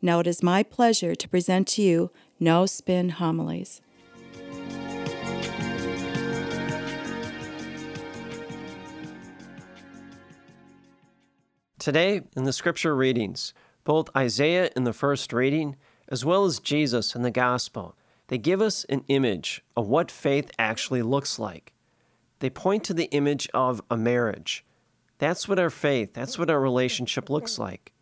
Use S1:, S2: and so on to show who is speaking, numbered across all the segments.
S1: Now it is my pleasure to present to you No Spin Homilies.
S2: Today, in the scripture readings, both Isaiah in the first reading as well as Jesus in the gospel, they give us an image of what faith actually looks like. They point to the image of a marriage. That's what our faith, that's what our relationship looks like.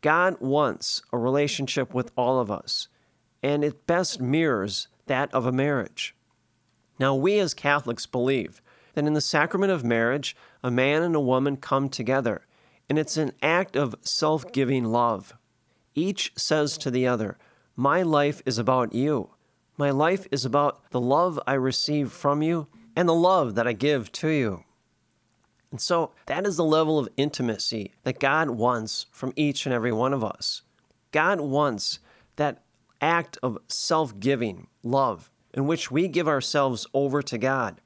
S2: God wants a relationship with all of us, and it best mirrors that of a marriage. Now, we as Catholics believe that in the sacrament of marriage, a man and a woman come together and it's an act of self giving love. Each says to the other, My life is about you. My life is about the love I receive from you and the love that I give to you. And so that is the level of intimacy that God wants from each and every one of us. God wants that act of self giving love in which we give ourselves over to God.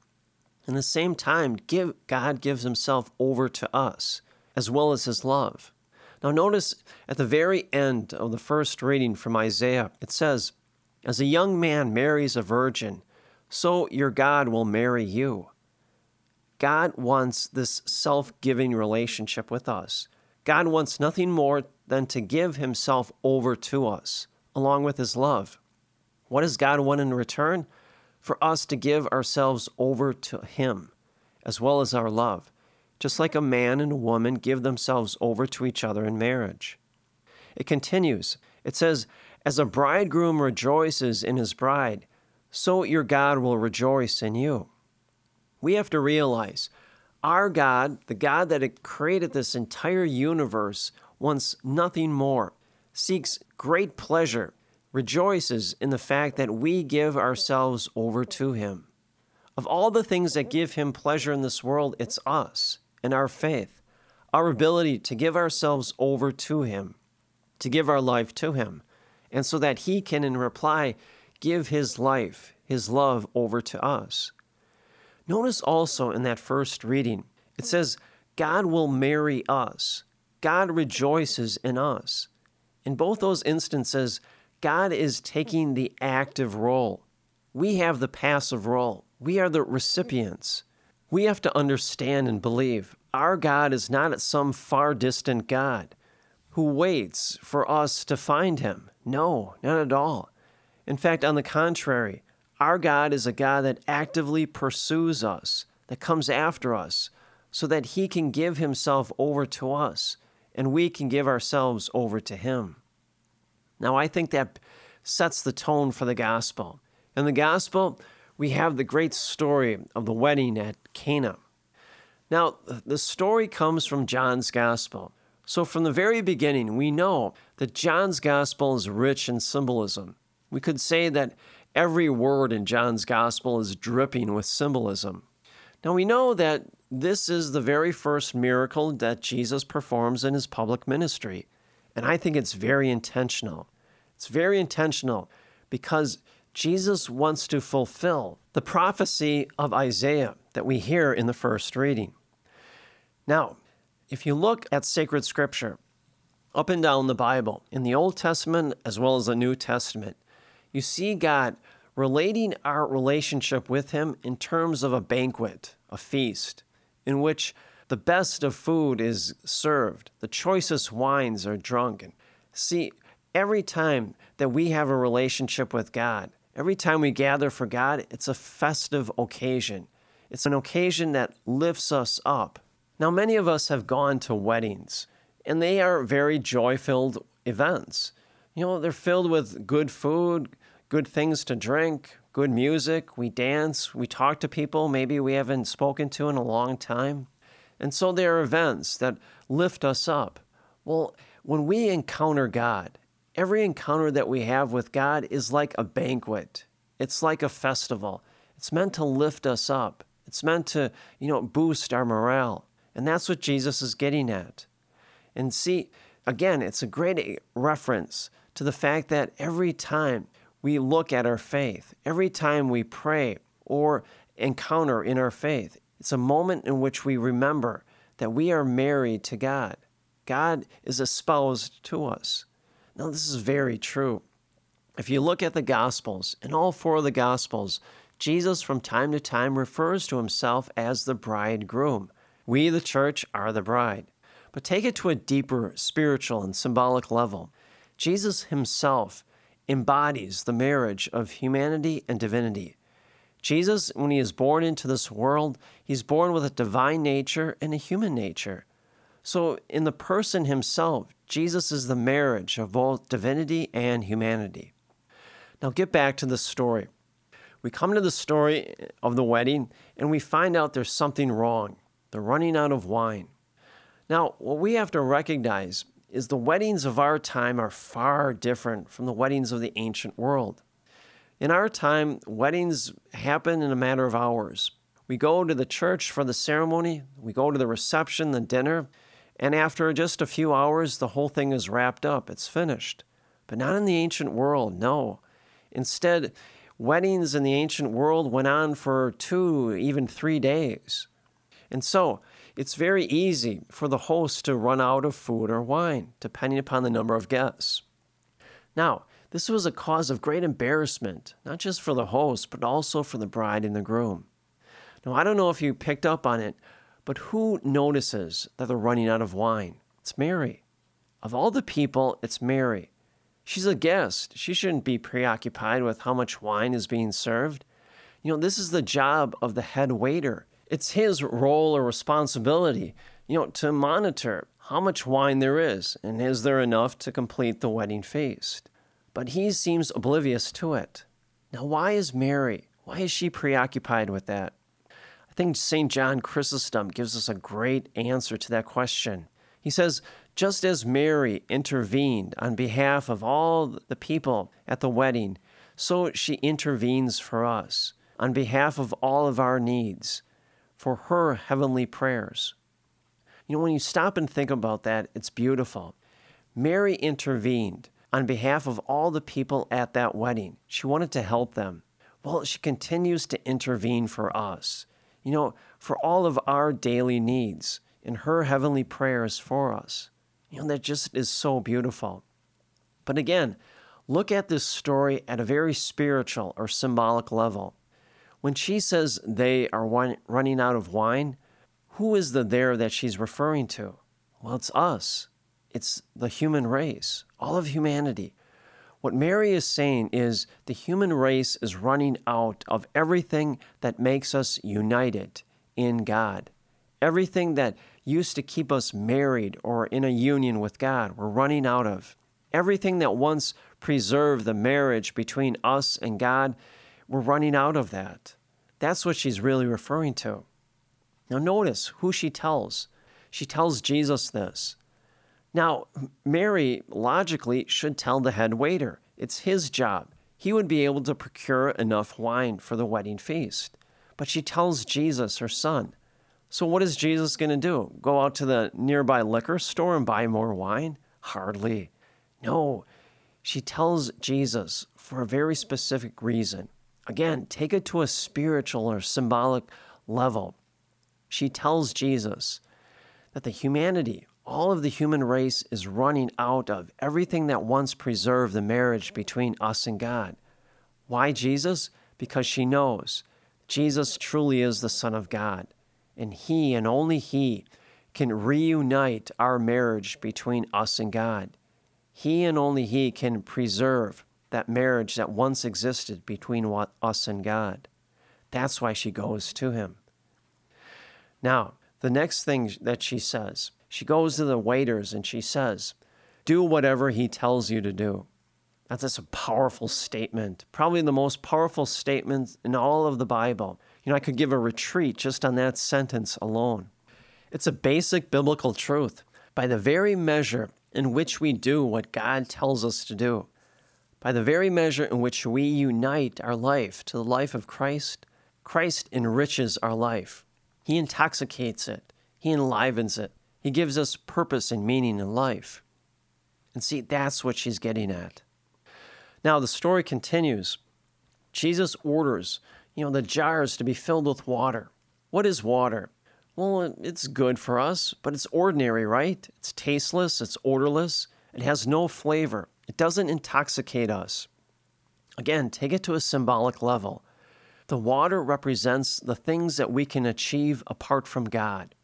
S2: In the same time, give, God gives himself over to us as well as his love. Now, notice at the very end of the first reading from Isaiah, it says, As a young man marries a virgin, so your God will marry you. God wants this self giving relationship with us. God wants nothing more than to give himself over to us, along with his love. What does God want in return? For us to give ourselves over to him, as well as our love just like a man and a woman give themselves over to each other in marriage. It continues. It says, As a bridegroom rejoices in his bride, so your God will rejoice in you. We have to realize our God, the God that created this entire universe, wants nothing more, seeks great pleasure, rejoices in the fact that we give ourselves over to him. Of all the things that give him pleasure in this world, it's us and our faith, our ability to give ourselves over to Him, to give our life to Him, and so that He can, in reply, give His life, His love over to us. Notice also in that first reading, it says, God will marry us. God rejoices in us. In both those instances, God is taking the active role. We have the passive role. We are the recipients. We have to understand and believe our God is not some far distant God who waits for us to find him. No, not at all. In fact, on the contrary, our God is a God that actively pursues us, that comes after us, so that he can give himself over to us and we can give ourselves over to him. Now, I think that sets the tone for the gospel. In the gospel, we have the great story of the wedding at Cana. Now, the story comes from John's Gospel. So, from the very beginning, we know that John's Gospel is rich in symbolism. We could say that every word in John's Gospel is dripping with symbolism. Now, we know that this is the very first miracle that Jesus performs in his public ministry. And I think it's very intentional. It's very intentional because Jesus wants to fulfill the prophecy of Isaiah that we hear in the first reading. Now, if you look at sacred scripture up and down the Bible, in the Old Testament as well as the New Testament, you see God relating our relationship with Him in terms of a banquet, a feast, in which the best of food is served, the choicest wines are drunk. And see, every time that we have a relationship with God, Every time we gather for God, it's a festive occasion. It's an occasion that lifts us up. Now, many of us have gone to weddings, and they are very joy filled events. You know, they're filled with good food, good things to drink, good music. We dance, we talk to people maybe we haven't spoken to in a long time. And so there are events that lift us up. Well, when we encounter God Every encounter that we have with God is like a banquet. It's like a festival. It's meant to lift us up. It's meant to, you know, boost our morale. And that's what Jesus is getting at. And see, again, it's a great reference to the fact that every time we look at our faith, every time we pray or encounter in our faith, it's a moment in which we remember that we are married to God. God is espoused to us. Now, this is very true. If you look at the Gospels, in all four of the Gospels, Jesus from time to time refers to himself as the bridegroom. We, the church, are the bride. But take it to a deeper spiritual and symbolic level. Jesus himself embodies the marriage of humanity and divinity. Jesus, when he is born into this world, he's born with a divine nature and a human nature. So, in the person himself, Jesus is the marriage of both divinity and humanity. Now, get back to the story. We come to the story of the wedding and we find out there's something wrong. They're running out of wine. Now, what we have to recognize is the weddings of our time are far different from the weddings of the ancient world. In our time, weddings happen in a matter of hours. We go to the church for the ceremony, we go to the reception, the dinner, and after just a few hours, the whole thing is wrapped up. It's finished. But not in the ancient world, no. Instead, weddings in the ancient world went on for two, even three days. And so, it's very easy for the host to run out of food or wine, depending upon the number of guests. Now, this was a cause of great embarrassment, not just for the host, but also for the bride and the groom. Now, I don't know if you picked up on it, but who notices that they're running out of wine? It's Mary. Of all the people, it's Mary. She's a guest. She shouldn't be preoccupied with how much wine is being served. You know, this is the job of the head waiter. It's his role or responsibility, you know, to monitor how much wine there is and is there enough to complete the wedding feast. But he seems oblivious to it. Now, why is Mary? Why is she preoccupied with that? I think St. John Chrysostom gives us a great answer to that question. He says, just as Mary intervened on behalf of all the people at the wedding, so she intervenes for us on behalf of all of our needs, for her heavenly prayers. You know, when you stop and think about that, it's beautiful. Mary intervened on behalf of all the people at that wedding. She wanted to help them. Well, she continues to intervene for us you know, for all of our daily needs in her heavenly prayers for us. You know, that just is so beautiful. But again, look at this story at a very spiritual or symbolic level. When she says they are running out of wine, who is the there that she's referring to? Well, it's us. It's the human race, all of humanity. What Mary is saying is the human race is running out of everything that makes us united in God. Everything that used to keep us married or in a union with God, we're running out of. Everything that once preserved the marriage between us and God, we're running out of that. That's what she's really referring to. Now, notice who she tells. She tells Jesus this. Now, Mary logically should tell the head waiter. It's his job. He would be able to procure enough wine for the wedding feast. But she tells Jesus, her son. So, what is Jesus going to do? Go out to the nearby liquor store and buy more wine? Hardly. No, she tells Jesus for a very specific reason. Again, take it to a spiritual or symbolic level. She tells Jesus that the humanity all of the human race is running out of everything that once preserved the marriage between us and God. Why Jesus? Because she knows Jesus truly is the Son of God, and He and only He can reunite our marriage between us and God. He and only He can preserve that marriage that once existed between us and God. That's why she goes to Him. Now, the next thing that she says, she goes to the waiters and she says, Do whatever he tells you to do. That's just a powerful statement, probably the most powerful statement in all of the Bible. You know, I could give a retreat just on that sentence alone. It's a basic biblical truth. By the very measure in which we do what God tells us to do. By the very measure in which we unite our life to the life of Christ, Christ enriches our life. He intoxicates it, He enlivens it, He gives us purpose and meaning in life. And see, that's what she's getting at. Now, the story continues. Jesus orders, you know, the jars to be filled with water. What is water? Well, it's good for us, but it's ordinary, right? It's tasteless, it's odorless, it has no flavor, it doesn't intoxicate us. Again, take it to a symbolic level. The water represents the things that we can achieve apart from God.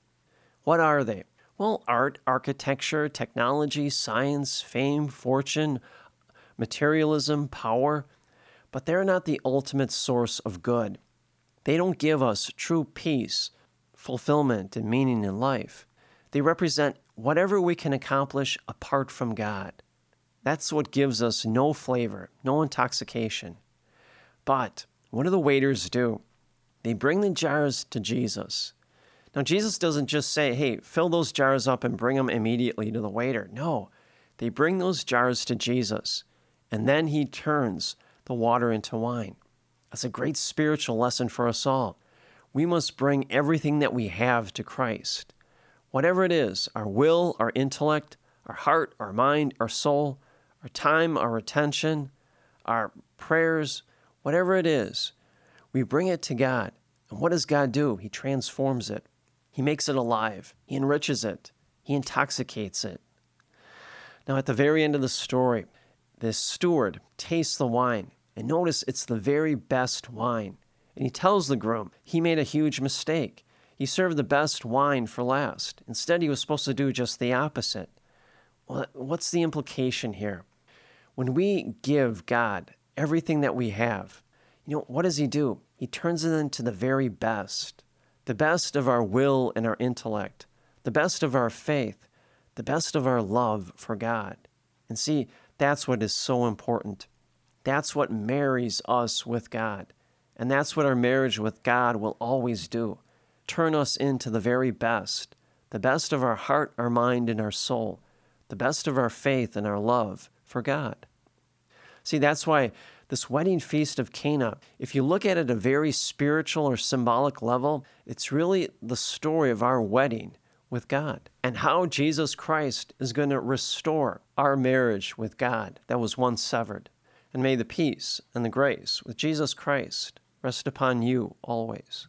S2: What are they? Well, art, architecture, technology, science, fame, fortune, materialism, power, but they're not the ultimate source of good. They don't give us true peace fulfillment and meaning in life. They represent whatever we can accomplish apart from God. That's what gives us no flavor, no intoxication. But what do the waiters do? They bring the jars to Jesus. Now, Jesus doesn't just say, hey, fill those jars up and bring them immediately to the waiter. No, they bring those jars to Jesus, and then he turns the water into wine. That's a great spiritual lesson for us all we must bring everything that we have to Christ. Whatever it is our will, our intellect, our heart, our mind, our soul, our time, our attention, our prayers, whatever it is, we bring it to God. And what does God do? He transforms it, He makes it alive, He enriches it, He intoxicates it. Now, at the very end of the story, this steward tastes the wine, and notice it's the very best wine. And he tells the groom he made a huge mistake. He served the best wine for last. Instead, he was supposed to do just the opposite. Well, what's the implication here? When we give God everything that we have, you know, what does he do? He turns it into the very best the best of our will and our intellect, the best of our faith, the best of our love for God. And see, that's what is so important. That's what marries us with God. And that's what our marriage with God will always do turn us into the very best, the best of our heart, our mind, and our soul, the best of our faith and our love for God. See, that's why this wedding feast of Cana, if you look at it at a very spiritual or symbolic level, it's really the story of our wedding with God and how Jesus Christ is going to restore our marriage with God that was once severed. And may the peace and the grace with Jesus Christ rest upon you always.